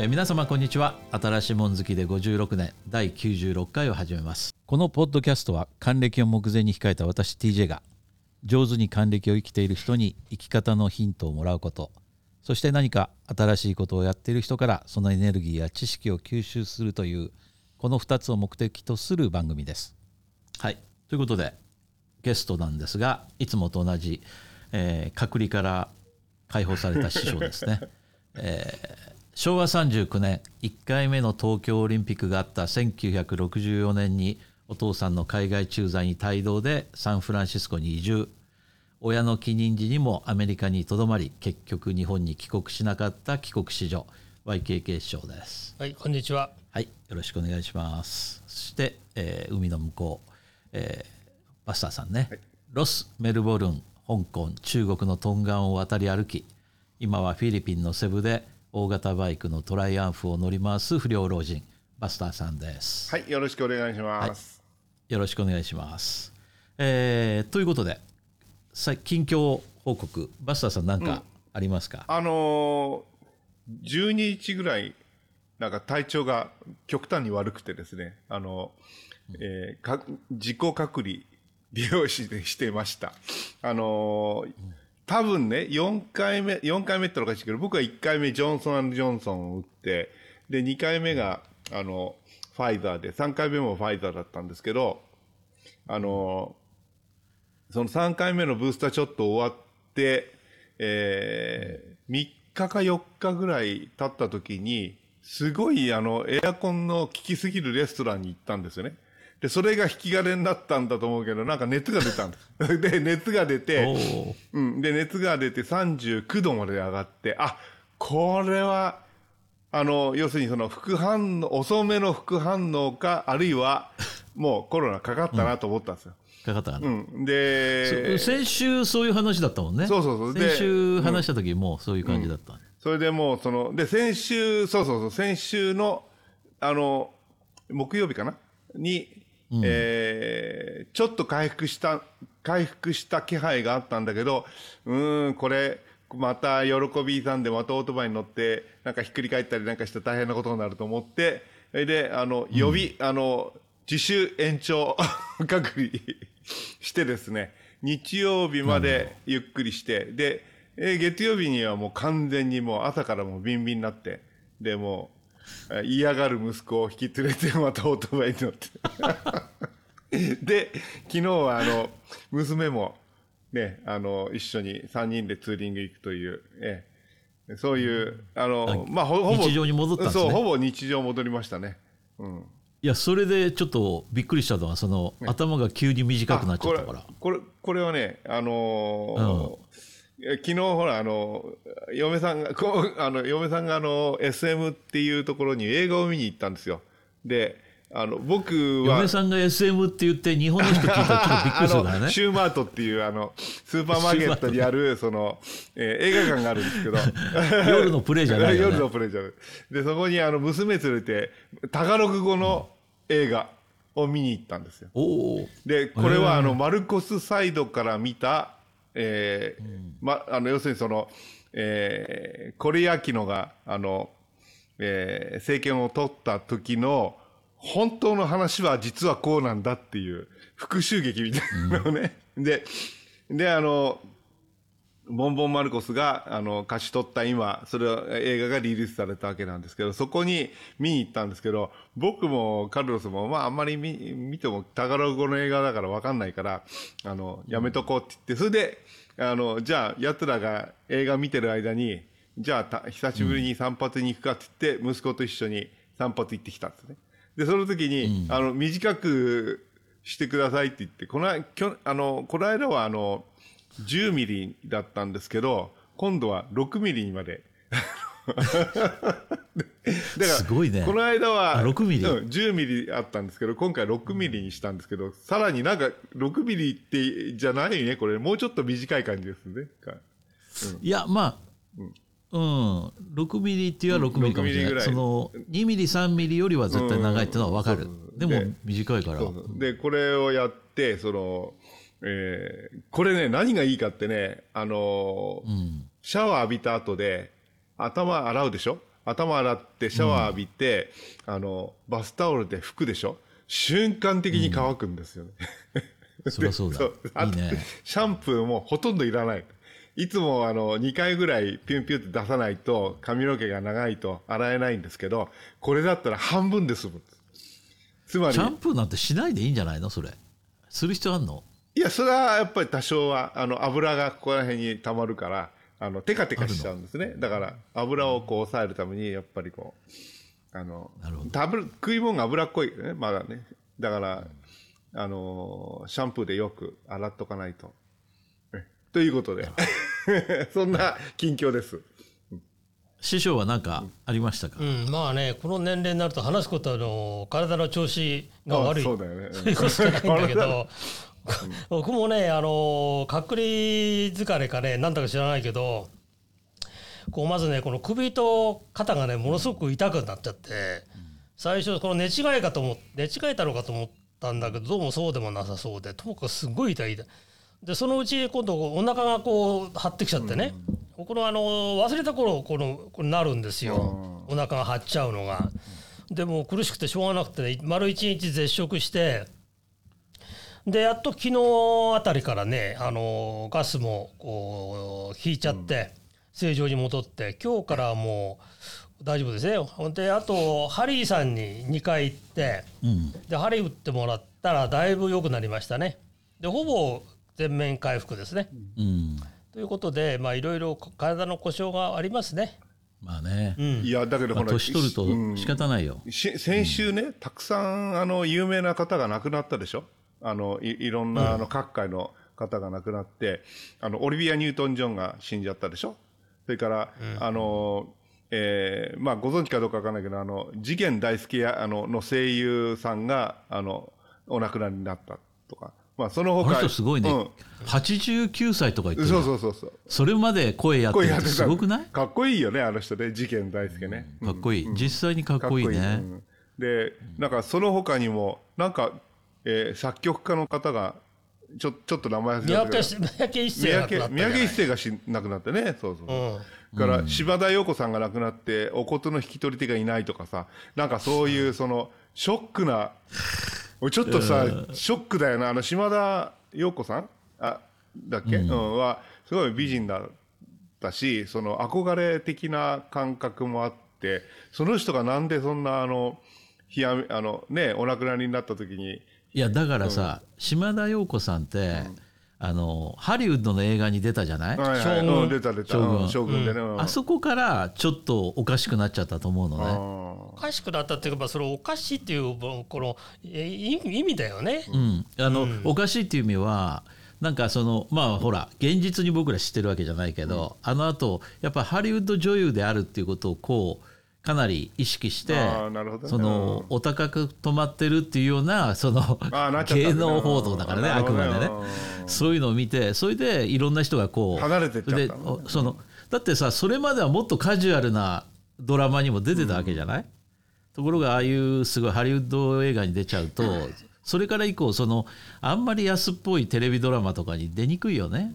えー皆様こんにちは。新しいもん好きで56年第96回を始めます。このポッドキャストは還暦を目前に控えた私 TJ が上手に還暦を生きている人に生き方のヒントをもらうことそして何か新しいことをやっている人からそのエネルギーや知識を吸収するというこの2つを目的とする番組です。はい。ということでゲストなんですがいつもと同じ、えー隔離から解放された師匠ですね、えー昭和39年1回目の東京オリンピックがあった1964年にお父さんの海外駐在に帯同でサンフランシスコに移住親の帰任時にもアメリカにとどまり結局日本に帰国しなかった帰国子女 YKK 師匠ですはい、こんにちは。はい、よろしくお願いします。そして、えー海の向こう、えーバスターさんね、ロス、メルボルン、香港、中国のトンガンを渡り歩き、今はフィリピンのセブで大型バイクのトライアンフを乗り回す不良老人、バスターさんです。はい、よろしくお願いします。よろしくお願いします。えーということで、さ近況報告、バスターさん何かありますか、あのー、12日ぐらい、なんか体調が極端に悪くてですね、あの、えーか自己隔離、美容師でしてました。あのー多分ね、4回目、4回目ってのおかしいけど、僕は1回目ジョンソンジョンソンを打って、で、2回目が、あの、ファイザーで、3回目もファイザーだったんですけど、あのその3回目のブースターショット終わって、えー、3日か4日ぐらい経った時に、すごいあの、エアコンの効きすぎるレストランに行ったんですよね。で、それが引き金になったんだと思うけど、なんか熱が出たんです。で、熱が出おて、ーうん。で、熱が出て39度まで上がって、あ、これは、あの、要するにその副反応、遅めの副反応か、あるいは、もうコロナかかったなと思ったんですよ。かかったかな、うん。で、先週そういう話だったもんね。そうそうそうで先週話した時もそういう感じだった。それでもう、その、で、先週、そうそうそう、先週の、あの、木曜日かな？に、えーちょっと回復した、回復した気配があったんだけど、うーん、これ、また喜びさんでまたオートバイに乗って、なんかひっくり返ったりなんかして大変なことになると思って、それで、あの、予備、あの、自主延長 隔離 してですね、日曜日までゆっくりして、で、えー月曜日にはもう完全にもう朝からもうビンビンになって、で、もう、えー嫌がる息子を引き連れてまたオートバイに乗って。で、昨日はあの、娘も、ね、あの、一緒に3人でツーリング行くという、ええそういう、あの、まあ、ほほぼ、日常に戻ったんですねそう、ほぼ日常戻りましたね。うん。いやそれでちょっとびっくりしたのはその、頭が急に短くなっちゃったからあこれこれこれはねあのーえ昨日ほらあの嫁さんがこうあの嫁さんがあの SM っていうところに映画を見に行ったんですよ。であの僕は。嫁さんが SM って言って日本の人聞いたらびっくりするからあのねシューマートっていうあのスーパーマーケットにあるその、えー映画館があるんですけど。夜のプレイじゃない夜のプレイじゃない。でそこにあの娘連れてタガログ語の映画を見に行ったんですよ。おおでこれはあのマルコスサイドから見た、えーま、あの要するにその、えーコリアキノがあの、えー政権を取った時の本当の話は実はこうなんだっていう復讐劇みたいなのをね、でであのボンボン・マルコスがあの勝ち取った今、それは映画がリリースされたわけなんですけど、そこに見に行ったんですけど、僕もカルロスも、まああんまり見見てもタガログ語の映画だからわかんないから、あの、やめとこうって言って、それで、あの、じゃあ奴らが映画見てる間に、じゃあた久しぶりに散髪に行くかって言って、息子と一緒に散髪行ってきたんですね。で、その時に、あの、短くしてくださいって言って、この間、きょあの、この間はあの、10ミリだったんですけど、今度は6ミリにまで。だからすごいね。この間はあ6ミリ？うん、10ミリあったんですけど、今回6ミリにしたんですけど、さらになんか6ミリってじゃないね、これ、もうちょっと短い感じですね。か。いやまあうん、6ミリって言えば6ミリかもしれ6ミリぐらない。いその2ミリ3ミリよりは絶対長いっていうのは分かる、でもで短いから。で、これをやって、その、えーこれね、何がいいかってね、あのーうん。シャワー浴びた後で、頭洗うでしょ？頭洗ってシャワー浴びて、あのバスタオルで拭くでしょ？瞬間的に乾くんですよね、そりゃそうだ。そう。いいね。シャンプーもほとんどいらない。いつもあの2回ぐらいピュンピュンって出さないと髪の毛が長いと洗えないんですけどこれだったら半分で済むつまりシャンプーなんてしないでいいんじゃないの？それ。する必要あんの？いやそれはやっぱり多少はあの油がここら辺にたまるからあのテカテカしちゃうんですね。だから油をこう抑えるためにやっぱりこうあのなるほど。食べ食い物が脂っこいねまだね。だからあのシャンプーでよく洗っとかないと。ねということで。そんな近況です。師匠は何かありましたか、うん、まあねこの年齢になると話すことはあの体の調子が悪い。あそうだよね。うん。そういうことしかないんだけど 僕もねあの隔離疲れかねなんだか知らないけどこうまずねこの首と肩がねものすごく痛くなっちゃって最初この寝違いかと思寝違えたのかと思ったんだけどどうもそうでもなさそうでともかくすごい痛いでそのうち今度お腹がこう張ってきちゃってね、このあの忘れた頃このこれなるんですよ、お腹が張っちゃうのが。でもう苦しくてしょうがなくてね丸一日絶食してでやっと昨日あたりからねあのガスもこう引いちゃって正常に戻って今日からはもう大丈夫ですね。ほんであとハリーさんに2回行ってうん。でハリー打ってもらったらだいぶ良くなりましたね。でほぼ全面回復ですね、うん。ということでまあいろいろ体の故障がありますね。まあね、うん。いやだけどまあ、ほら、年取るとうん。仕方ないよ、し先週ね、たくさんあの有名な方が亡くなったでしょあのいいろんなあの各界の方が亡くなって、あのオリビア・ニュートン・ジョンが死んじゃったでしょ？それから、あのえーまあ、ご存知かどうかわからないけどあの次元大介やあのの声優さんがあのお亡くなりになったとか、まあ、そのこ他の人すごいね、うん。89歳とか言ってるそうそうそうそう。それまで声やってるってすごくない？かっこいいよねあの人ね次元大介ね、かっこいい、実際にかっこいいね。うん。でなんかその他にもなんか、えー作曲家の方がちょちょっと名前忘れ三たけど宅三宅一生三が亡くなった三宅一生がし亡くなってねそうそうそう、から柴田陽子さんが亡くなってお琴の引き取り手がいないとかさなんかそういうそのショックな俺ちょっとさショックだよな。あの島田陽子さん？あだっけ、うん。はすごい美人だったしその憧れ的な感覚もあってその人がなんでそんなあのひやあのねお亡くなりになった時にいやだからさ、島田陽子さんって、あのハリウッドの映画に出たじゃない、はいはい。将軍。うん出た出た。将軍。うん将軍でね、うん。あそこからちょっとおかしくなっちゃったと思うのね。あおかしくなったっていうか、まあ、それおかしいっていうこのえ意意味だよね。うん、あの、おかしいっていう意味はなんかそのまあほら現実に僕ら知ってるわけじゃないけど、あのあとやっぱハリウッド女優であるっていうことをこうかなり意識して、ね。そのお高く止まってるっていうような その芸能報道だからねあくまでね。そういうのを見てそれでいろんな人がこう離れてっちゃったのそのだってさそれまではもっとカジュアルなドラマにも出てたわけじゃない、ところがああいうすごいハリウッド映画に出ちゃうと それから以降そのあんまり安っぽいテレビドラマとかに出にくいよね。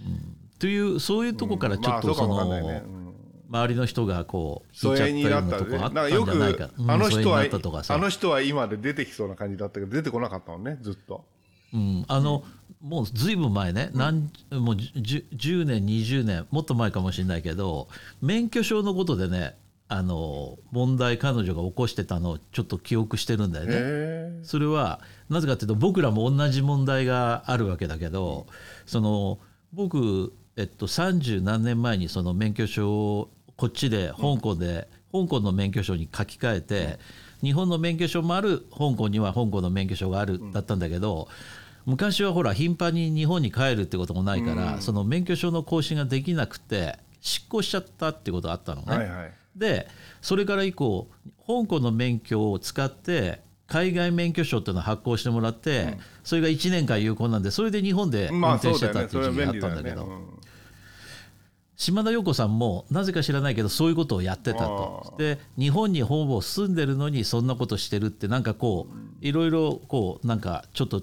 うん、というそういうとこからちょっとその周りの人がこう引いちゃった疎遠にななったねとこあったんかよくじゃないか。うんあの人はあの人は今で出てきそうな感じだったけど出てこなかったもんねずっとうん、あの、もうずいぶん前ね、何もうじゅ10年20年もっと前かもしれないけど免許証のことでねあの問題彼女が起こしてたのをちょっと記憶してるんだよね。へそれはなぜかというと僕らも同じ問題があるわけだけどその僕、えっと、30何年前にその免許証をこっちで香港で、香港の免許証に書き換えて、日本の免許証もある香港には香港の免許証があるだったんだけど昔はほら頻繁に日本に帰るってこともないから、その免許証の更新ができなくて失効しちゃったってことがあったのね。はいはい。でそれから以降香港の免許を使って海外免許証っていうのを発行してもらって、それが1年間有効なんでそれで日本で運まあ転してたっていう時期があったんだけど、だよね。うん島田陽子さんもなぜか知らないけどそういうことをやってたと。で日本にほぼ住んでるのにそんなことしてるってなんかこういろいろこうなんかちょっと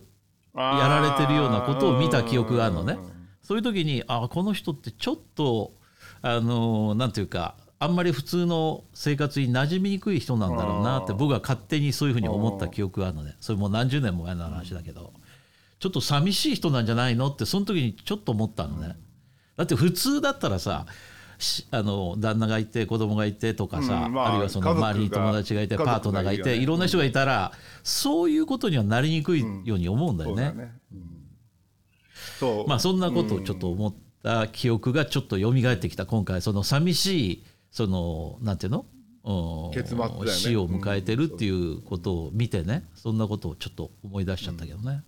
やられてるようなことを見た記憶があるのね。そういう時にあこの人ってちょっとあのなんていうかあんまり普通の生活に馴染みにくい人なんだろうなって僕は勝手にそういうふうに思った記憶があるのでそれもう何十年も前の話だけど。ちょっと寂しい人なんじゃないのってその時にちょっと思ったのね。だって普通だったらさしあの旦那がいて子供がいてとかさ、うんまああるいはその周りに友達がいてパートナーがいていろんな人がいたらそういうことにはなりにくいように思うんだよね。そうだね。うん。まあそんなことをちょっと思った記憶がちょっと蘇ってきた今回その寂しいそのなんていうの？うん結末ね死を迎えてるっていうことを見てねそんなことをちょっと思い出しちゃったけどね。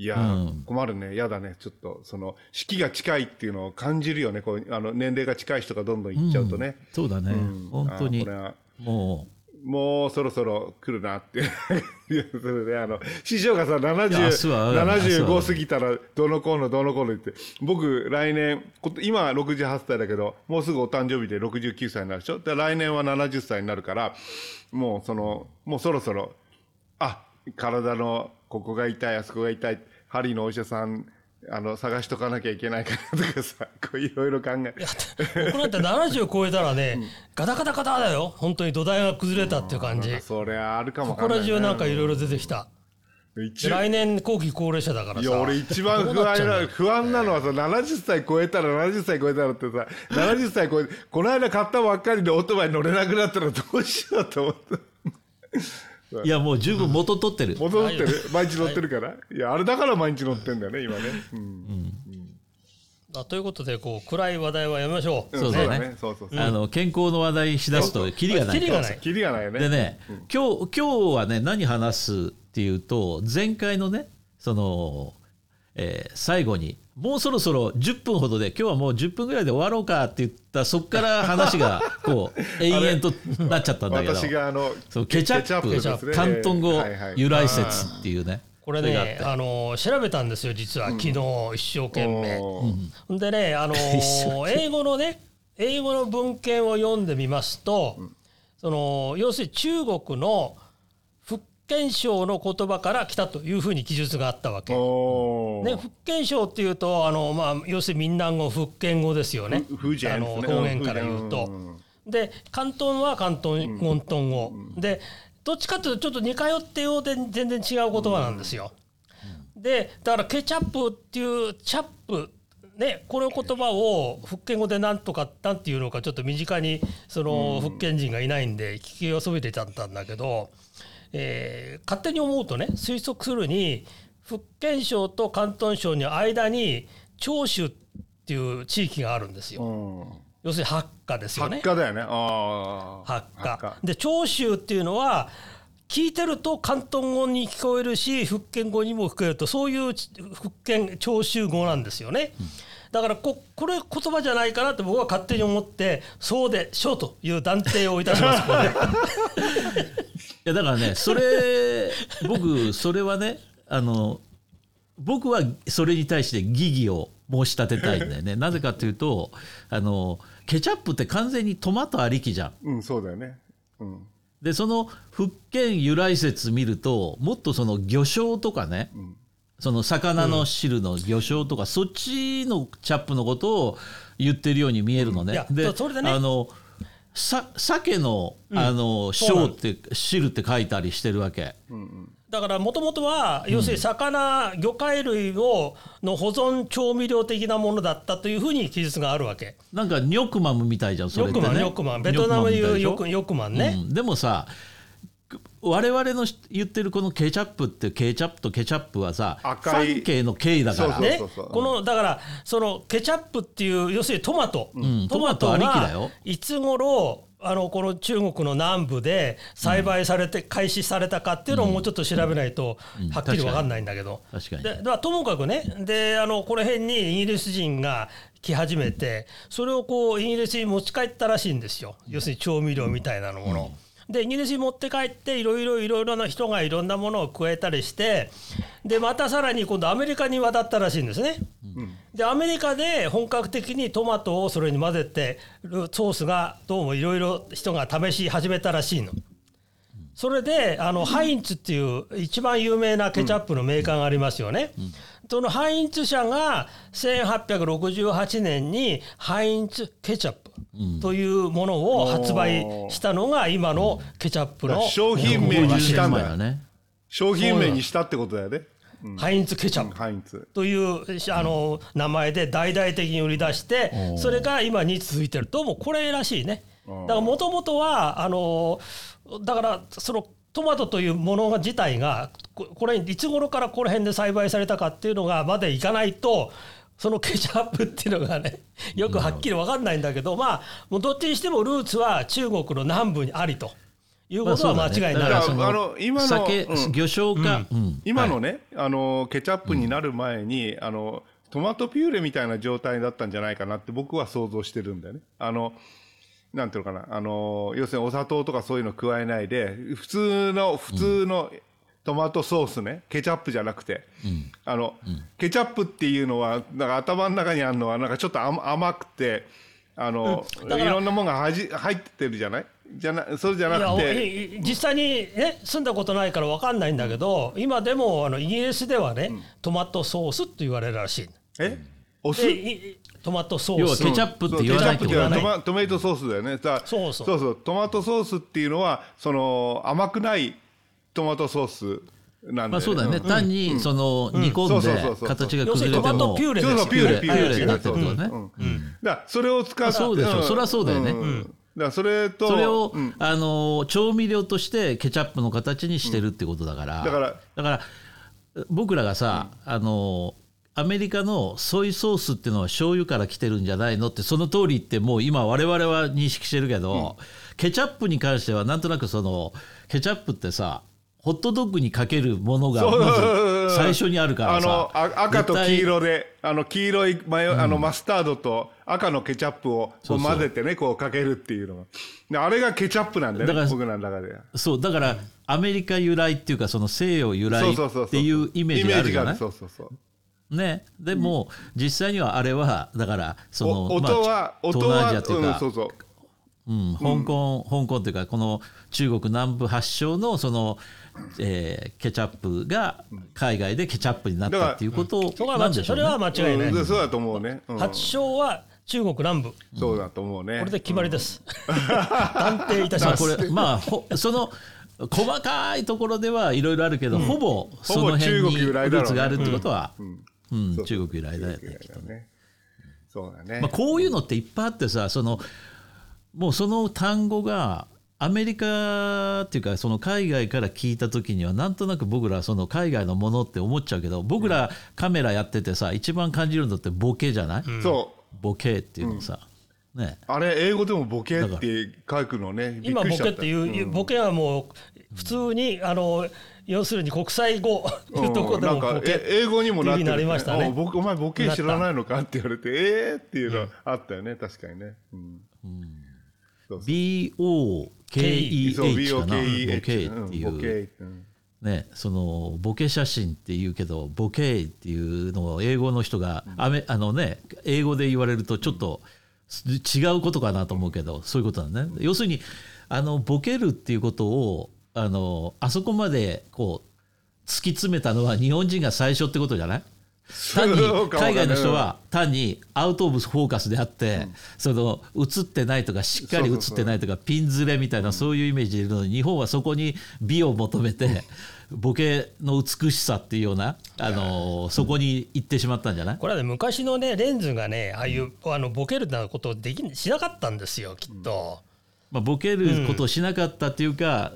いやうー、困るね。嫌だね。ちょっと、その、式が近いっていうのを感じるよね。こう、あの、年齢が近い人がどんどんいっちゃうとね。そうだね、うん本当にあこれはももうそろそろ来るなって。それで、あの、師匠がさ、いや明日70、は明日75は過ぎたら、どのこうのどのこうのって。僕、来年、今68歳だけど、もうすぐお誕生日で69歳になるでしょ？で来年は70歳になるから、もうその、もうそろそろ、あ、体のここが痛い、あそこが痛い、針のお医者さん、あの、探しとかなきゃいけないかなとかさ、こういろいろ考え。僕なんて70超えたらね、ガタガタガタだよ。本当に土台が崩れたっていう感じ。それあるかもここら中なんかいろいろ。ろ出てきた。来年後期高齢者だからさ。いや俺一番不安な不安なのはさ70歳超えたら70歳超えたらってさ70歳超えてこの間買ったばっかりでオートバイ乗れなくなったらどうしようと思って。ういやもう十分元取ってる、戻ってる？毎日乗ってるから？い。やあれだから毎日乗ってんだよね今ね。うん。あということでこう暗い話題はやめましょう、そうだね。そうそうそう。あの健康の話題しだすとキリがないキリがないキリがないよね。でね、今日今日はね何話すっていうと前回のねその、えー最後にもうそろそろ10分ほどで今日はもう10分ぐらいで終わろうかって言ったそこから話が こう延々となっちゃったんだけど私があのそうケチャップ広東語由来説っていうねこれねあの調べたんですよ実は昨日一生懸命。でねあの 英語のね英語の文献を読んでみますと、その要するに中国の福建省の言葉から来たというふうに記述があったわけ。ね、福建省っていうとあの、まあ、要するに闽南語福建語ですよね。あの方言から言うと。で広東は広東広東語、でどっちかというとちょっと似通ってようで全然違う言葉なんですよ。でだからケチャップっていうチャップね、この言葉を福建語で何とかなんていうのかちょっと身近にその福建人がいないんで聞きよそびれちゃったんだけど、えー勝手に思うとね推測するに福建省と広東省の間に長州っていう地域があるんですよ。うん要するに八家ですよね発。火だよねで長州っていうのは聞いてると広東語に聞こえるし福建語にも聞こえるとそういう福建長州語なんですよね。だからここれ言葉じゃないかなって僕は勝手に思ってそうでしょうという断定をいたします やだからね それ僕それはねあの僕はそれに対して疑義を申し立てたいんだよね。なぜかというとあのケチャップって完全にトマトありきじゃん。うんそうだよね。うん。でその福建由来説見るともっとその魚醤とかね、その魚の汁の魚醤とか、そっちのチャップのことを言ってるように見えるのね。いやでそれでね。あのさ鮭のあのそうなの醤って汁って書いたりしてるわけ。だからもともとは要するに魚、魚介類をの保存調味料的なものだったというふうに記述があるわけ。なんかニョクマムみたいじゃんそよれってね。くマンよくマンベトナムでいうニョよくマンね。うんでもさ我々の言ってるこのケチャップってケチャップとケチャップはさ赤い。関係の経緯だからね。このだからそのケチャップっていう要するにトマト、ん。トマトありきだがよいつ頃あのこの中国の南部で栽培されて開始されたかっていうのをもうちょっと調べないとはっきり分かんないんだけど、確かに。でともかくねであのこの辺にイギリス人が来始めてそれをこうイギリスに持ち帰ったらしいんですよ。要するに調味料みたいなのもの。でイギリスに持って帰っていろいろいろいろな人がいろんなものを加えたりしてでまたさらに今度アメリカに渡ったらしいんですね。でアメリカで本格的にトマトをそれに混ぜてるソースがどうもいろいろ人が試し始めたらしいの。それであのハインツっていう一番有名なケチャップのメーカーがありますよね。そのハインツ社が1868年にハインツケチャップというものを発売したのが今のケチャップの商品名にしたんだよ。ね。商品名にしたってことだよね。ハインツケチャップハインツ。というあの名前で大々的に売り出してそれが今に続いてるともうこれらしいねだからもともとはあのだからそのトマトというもの自体がここれいつ頃からこの辺で栽培されたかっていうのがまでいかないとそのケチャップっていうのがねよくはっきり分かんないんだけどまあもうどっちにしてもルーツは中国の南部にありと。いうことは間違いない。だからそあの今の酒、うん。魚醤か、うん。今のね、あのケチャップになる前に、あのトマトピューレみたいな状態だったんじゃないかなって僕は想像してるんだよね。あのなんていうのかな、あの要するにお砂糖とかそういうの加えないで、普通の普通のトマトソースね、ケチャップじゃなくて、あの、ケチャップっていうのはなんか頭の中にあるのはなんかちょっと甘甘くて。あの、だからいろんなものがはじ入ってるじゃない？じゃなそれじゃなくて。い実際にね住んだことないから分かんないんだけど今でもあのイギリスではね、トマトソースって言われるらしい。え？お酢？トマトソ要はースケチャップって言わないってことトマトメイトソースだよね。だそうそう。そうそうトマトソースっていうのはその甘くないトマトソースなんで、まあそうだよね、単にその煮込んそうそうそうそう。で形が要するにトマト崩れてもピューレそうそうですよピューレピューレピューレ。になってるってことねうん。うん。だからそれを使っあそうでしょそりゃそうだよね。ん。ん。だからそれとそれを、うん。あの調味料としてケチャップの形にしてるってことだから、だからだから僕らがさ、あのアメリカのソイソースっていうのは醤油から来てるんじゃないのってその通りってもう今我々は認識してるけど、ケチャップに関してはなんとなくそのケチャップってさホットドッグにかけるものがそう。まず最初にあるからさあのあ赤と黄色であの黄色いマヨ、あのマスタードと赤のケチャップを混ぜてねこうかけるっていうのが。であれがケチャップなんだよだからね僕らの中では。そうだからアメリカ由来っていうかその西洋由来そうそうそうそうっていう。イメージがある。じゃないそうそうそうね、でも、実際にはあれはだからそのお音は、まあ音東南アはジアというか、うんそうそう。うん、香港、香港というかこの中国南部発祥のその、えーケチャップが海外でケチャップになったっていうことそれは間違なんでしょね。そうれは間違いない、うん。そうだと思うね、うん。発祥は中国南部。そうだと思うね。これで決まりです、断定いたします。これまあほその細かいところではいろいろあるけど、ほぼその辺にルーツがあるってことは、うん中国由来だよね。ね。そうだね、まあ、こういうのっていっぱいあってさそのもうその単語がアメリカっていうかその海外から聞いた時にはなんとなく僕らその海外のものって思っちゃうけど僕らカメラやっててさ一番感じるのってボケじゃない、そう。ボケっていうのさ、ね。あれ英語でもボケって書くのね今ボケっていう、ボケはもう普通にあの要するに国際語というところでもボケえ英語にもなってましたね。お前ボケ知らないのか？って言われてえー？っていうのあったよね。確かにね、うん。BOKEH かな？ボケっていう、ね、そのボケ写真っていうけどボケっていうのを英語の人がアメあの、ね、英語で言われるとちょっと違うことかなと思うけどそういうことだね。要するにあのボケるっていうことをあのあそこまでこう突き詰めたのは日本人が最初ってことじゃない？単に海外の人は単にアウト・オブ・フォーカスであって、その映ってないとかしっかり映ってないとかピンズレみたいなそういうイメージでいるのに日本はそこに美を求めてボケの美しさっていうような、あのそこに行ってしまったんじゃない？これはね昔のねレンズがねああいうあのボケるようなことをできしなかったんですよきっと。まあ、ボケることをしなかったっていうか、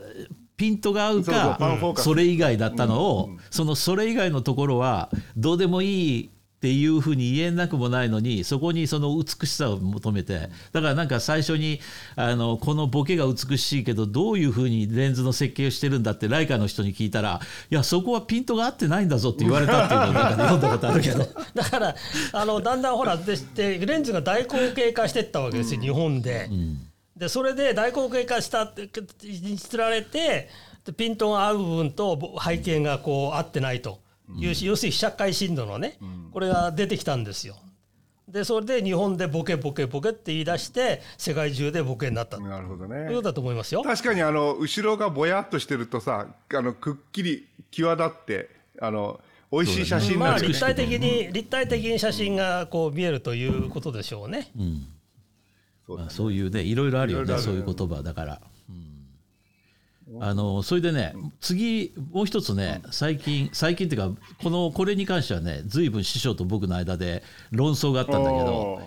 ピントが合うかそれ以外だったのを、そのそれ以外のところはどうでもいいっていうふうに言えなくもないのにそこにその美しさを求めてだからなんか最初にあのこのボケが美しいけどどういうふうにレンズの設計をしてるんだってライカの人に聞いたらいやそこはピントが合ってないんだぞって言われたっていうのをなんか読んだことあるけど。だからあのだんだんほらででレンズが大口径化していったわけですよ、日本で。でそれで大口径化したってにつられてでピントが合う部分とぼ背景がこう合ってないと。いうし、要するに被写界深度のね、これが出てきたんですよ。でそれで日本でボケボケボケって言い出して世界中でボケになったと。いうなるほどことねだと思いますよ。確かにあの後ろがぼやっとしてるとさあのくっきり際立ってあの美味しい写真まあなんですね。立体的に立体的に写真がこう見えるということでしょうね。うんそうまあ、そういうねいろいろあるよいろいろあるね。そういう言葉だから、うん。あのそれでね次もう一つね最近最近っていうかこのこれに関してはね随分師匠と僕の間で論争があったんだけど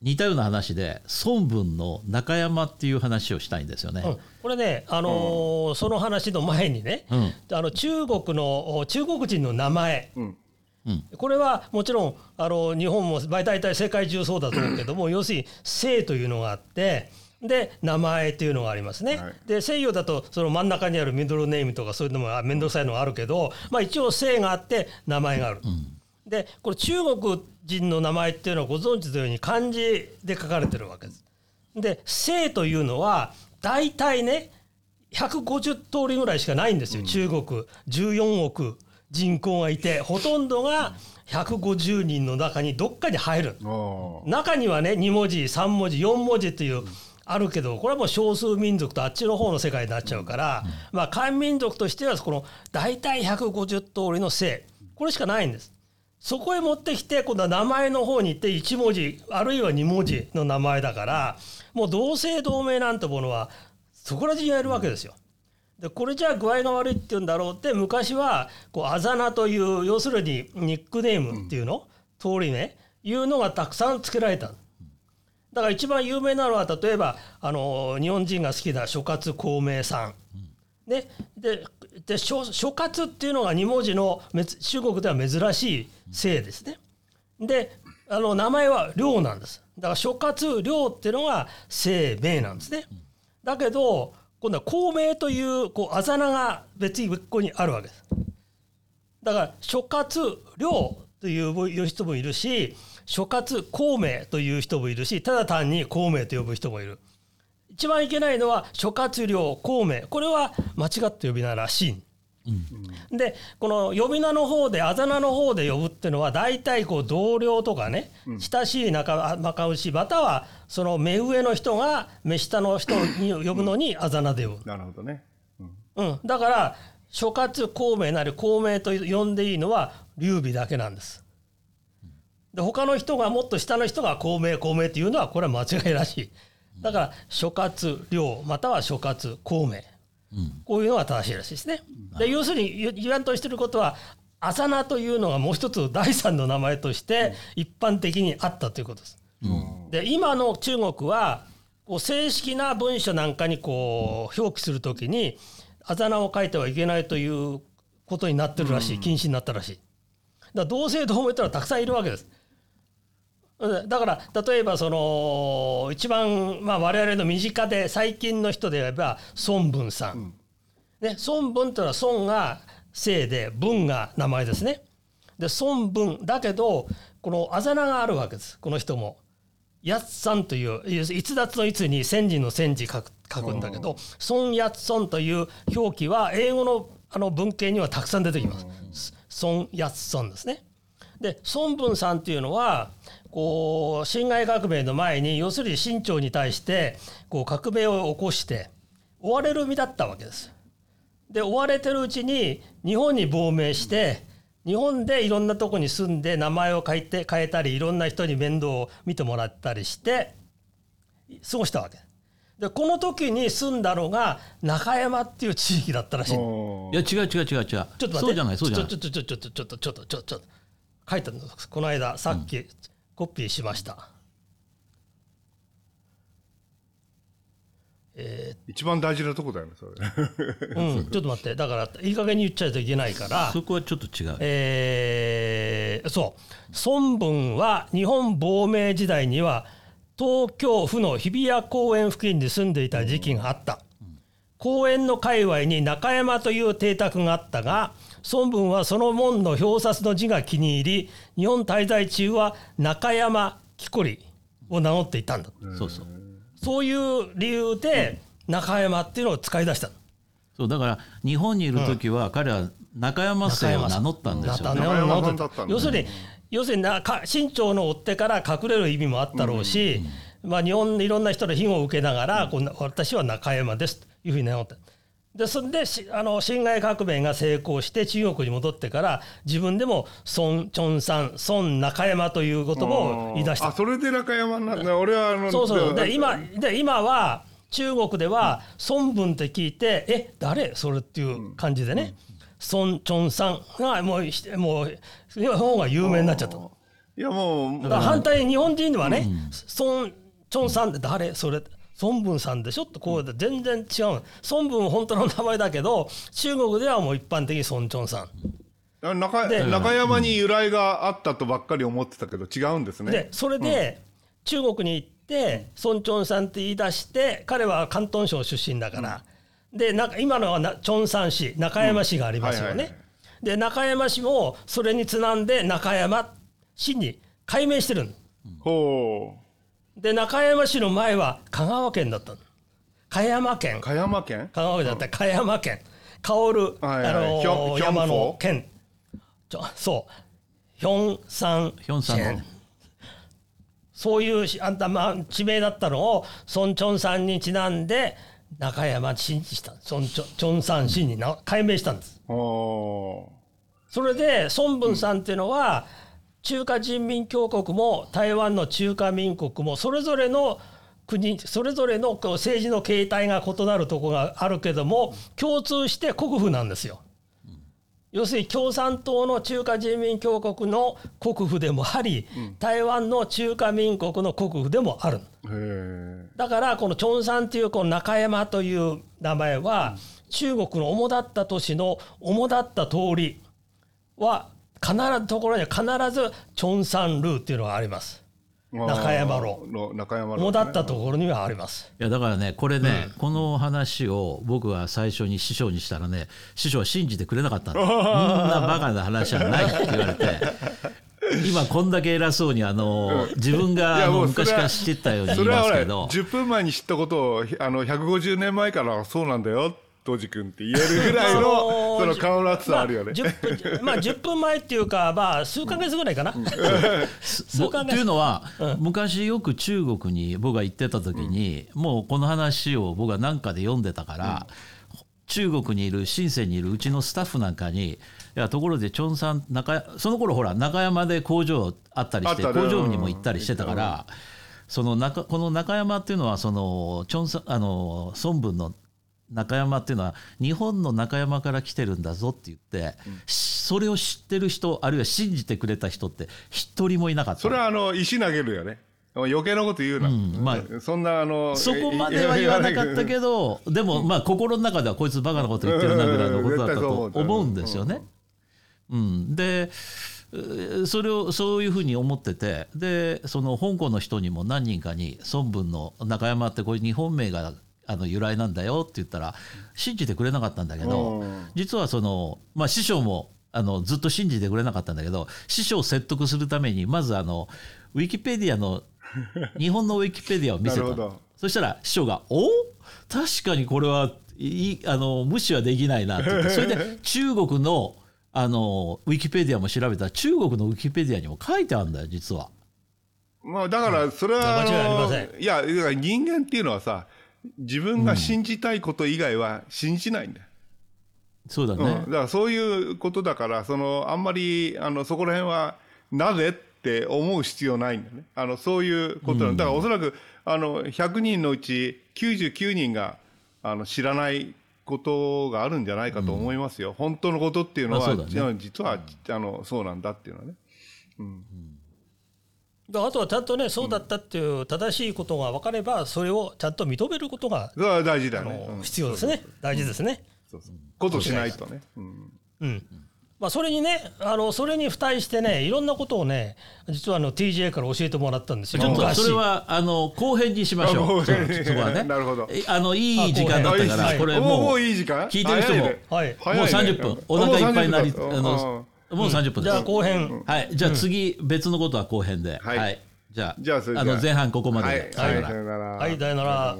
似たような話で孫文の中山っていう話をしたいんですよね。うん。これね、あのーその話の前にね、うん。あの中国の中国人の名前、うんこれはもちろんあの日本もまあ大体世界中そうだと思うけども 要するに姓というのがあってで名前というのがありますね。はいで西洋だとその真ん中にあるミドルネームとかそういうのもあ面倒くさいのがあるけど、まあ、一応姓があって名前がある。でこれ中国人の名前っていうのはご存知のように漢字で書かれてるわけです。で姓というのは大体ね150通りぐらいしかないんですよ、中国14億人口がいてほとんどが150人の中にどっかに入る中にはね2文字3文字4文字というあるけどこれはもう少数民族とあっちの方の世界になっちゃうから、まあ漢民族としてはこの大体150通りの姓これしかないんです。そこへ持ってきて今度は名前の方に行って1文字あるいは2文字の名前だからもう同姓同名なんてものはそこら中にやるわけですよ。でこれじゃあ具合が悪いって言うんだろうって昔はこうあざなという要するにニックネームっていうの、通りねいうのがたくさんつけられた。だから一番有名なのは例えばあの日本人が好きな諸葛孔明さん。ね、でで諸諸葛っていうのが2文字の中国では珍しい姓ですね。であの名前は梁なんです。だから諸葛梁っていうのが姓名なんですね。だけど今度は孔明というこうあざ名が別に別個にあるわけです。だから諸葛亮という人もいるし諸葛孔明という人もいるしただ単に孔明と呼ぶ人もいる一番いけないのは諸葛亮孔明これは間違って呼び名らしい。でこの呼び名の方であだ名の方で呼ぶっていうのは大体こう同僚とかね親しい仲仲内またはその目上の人が目下の人に呼ぶのにあだ名で呼ぶ。なるほどね。うんうん、だから諸葛孔明なり孔明と呼んでいいのは劉備だけなんです。で他の人がもっと下の人が孔明孔明っていうのはこれは間違いらしい。だから諸葛亮または諸葛孔明こういうのが正しいらしいですね。で要するに言言わんとしてることはあざなというのがもう一つ第三の名前として一般的にあったということです。で今の中国はこう正式な文書なんかにこう表記するときにあざ名を書いてはいけないということになってるらしい禁止になったらしい。だから同姓同名というのはたくさんいるわけです。うんだから例えばその一番まあ我々の身近で最近の人で言えば孫文さん。ね、孫文というのは孫が姓で文が名前ですね。で孫文だけどこのあざ名があるわけですこの人も。やっさんという逸脱の逸に先人の先人書く書くんだけど孫やっそんという表記は英語のあの文献にはたくさん出てきます。孫やっそんですね。で孫文さんっていうのはこう辛亥革命の前に要するに清朝に対してこう革命を起こして追われる身だったわけです。で追われてるうちに日本に亡命して日本でいろんなとこに住んで名前を変えて変えたりいろんな人に面倒を見てもらったりして過ごしたわけ。でこの時に住んだのが中山っていう地域だったらしい。いや違う違う違う違う。ちょっと待って。そうじゃないそうじゃない。ちょっとちょっとちょっとちょっとちょっとちょっとちょっと書いてあるのこの間さっきコピーしました。え一番大事なとこだよねそれ。ーうん、ちょっと待って。だからいい加減に言っちゃいといけないから。そこはちょっと違う。えーそう。孫文は日本亡命時代には東京府の日比谷公園付近に住んでいた時期があった。公園の界隈に中山という邸宅があったが孫文はその門の表札の字が気に入り日本滞在中は中山木こりを名乗っていたんだ。そうそう。そういう理由で中山っていうのを使い出したの。そうだから日本にいる時は彼は中山姓を名乗ったんですよね。中山中山さんだったんだ要するに要するになか清朝の追ってから隠れる意味もあったろうし、まあ、日本のいろんな人の庇護を受けながら、こんな私は中山ですというふうに名乗った。でそんでしあの辛亥革命が成功して中国に戻ってから自分でも孫中山孫中山という言葉を言い出した。あそれで中山なんだ俺はあのそうそう。で今で今は中国では孫文って聞いて「え誰？それ?」っていう感じでね。孫中山がもうひもう方が有名になっちゃった。の。いやもう反対に日本人ではね孫中山って誰？それ孫文さんでしょ？ってこうで全然違う。孫文本当の名前だけど中国ではもう一般的に孫中山。あ中で中山に由来があったとばっかり思ってたけど違うんですね。でそれで中国に行って孫中山って言い出して彼は広東省出身だから、でなんか今のはな長山市中山市がありますよね。で中山市もそれにちなんで中山市に改名してるの。ほうで中山市の前は香川県だったの。香山県。香山県？香川県だった。ら香山県。香る、はいはい。あのひょひょん山の県。ちょそう。ヒョンサンヒョンさんの。そういうしあんた、まあ、地名だったのを孫中山にちなんで中山市にした孫中山市にな改名したんです。ほそれで孫文さんっていうのは中華人民共和国も台湾の中華民国もそれぞれの国それぞれの政治の形態が異なるとこがあるけども共通して国府なんですよ。要するに共産党の中華人民共和国の国府でもあり、台湾の中華民国の国府でもある。だからこのチョンサンというこの中山という名前は中国の主だった都市の主だった通りは必ずところには必ずチョンサンルーっていうのがあります。中山路の中山路主だったところにはあります。いやだからねこれね、この話を僕は最初に師匠にしたらね師匠は信じてくれなかったんだそんなバカな話はないって言われて今こんだけ偉そうにあの自分が昔から知ってたように言いそれは俺ますけど10分前に知ったことをあの150年前からそうなんだよ当時君って言えるぐらいのその顔の厚さあるよね、まあ、10分まあ10分前っていうかまあ数ヶ月ぐらいかな。数ぼヶ月。っていうのは、昔よく中国に僕が行ってた時に、もうこの話を僕は何かで読んでたから、中国にいる深センにいるうちのスタッフなんかにいやところでチョンさん中その頃ほら中山で工場あったりして工場にも行ったりしてたから、その中この中山っていうのはそのチョンさんあの孫文の中山っていうのは日本の中山から来てるんだぞって言って、それを知ってる人あるいは信じてくれた人って一人もいなかった。それはあの石投げるよね。余計なこと言うな、んまそんなあのそこまでは言わなかったけどでもまあ心の中ではこいつバカなこと言ってるなぐらいのことだったと思うんですよね。うん、でえーそれをそういうふうに思っててでその香港の人にも何人かに孫文の中山ってこれ日本名があの由来なんだよって言ったら信じてくれなかったんだけどうん。実はその、まあ、師匠もあのずっと信じてくれなかったんだけど師匠を説得するためにまずあのウィキペディアの 日本のウィキペディアを見せた。そしたら師匠が「お？確かにこれはいいあの無視はできないな」って言ってそれで 中国のあのウィキペディアも調べた。ら中国のウィキペディアにも書いてあるんだよ実は。まあだからそれは、間違いありません。いや人間っていうのはさ自分が信じたいこと以外は信じないんだよ、そうだね、うん、だからそういうことだからそのあんまりあのそこら辺はなぜって思う必要ないんだよね。あのそういうことなん。だだからおそらくあの100人のうち99人があの知らないことがあるんじゃないかと思いますよ、本当のことっていうのは、ね。実は、あのそうなんだっていうのはね。だからあとはちゃんとねそうだったっていう正しいことが分かればそれをちゃんと認めることが大事だね。必要ですね。大事ですね。そうそう。ことしないとね。うん。うん。まあ、それにねあのそれに付帯してねいろんなことをね実はあの TJ から教えてもらったんですよ。ちょっと昔。それはあの後編にしましょう。あ後編そそこはね。なるほど。えあのいい時間だったから、はいこれもういい時間。聞いてる人ももう早いね。30分お腹いっぱいになりもう30分あのもう30分じゃあ。後編、はい。じゃあ次別のことは後編で。はい。はい。じゃあじゃあああの前半ここまではい。で。さよなら。はいさよなら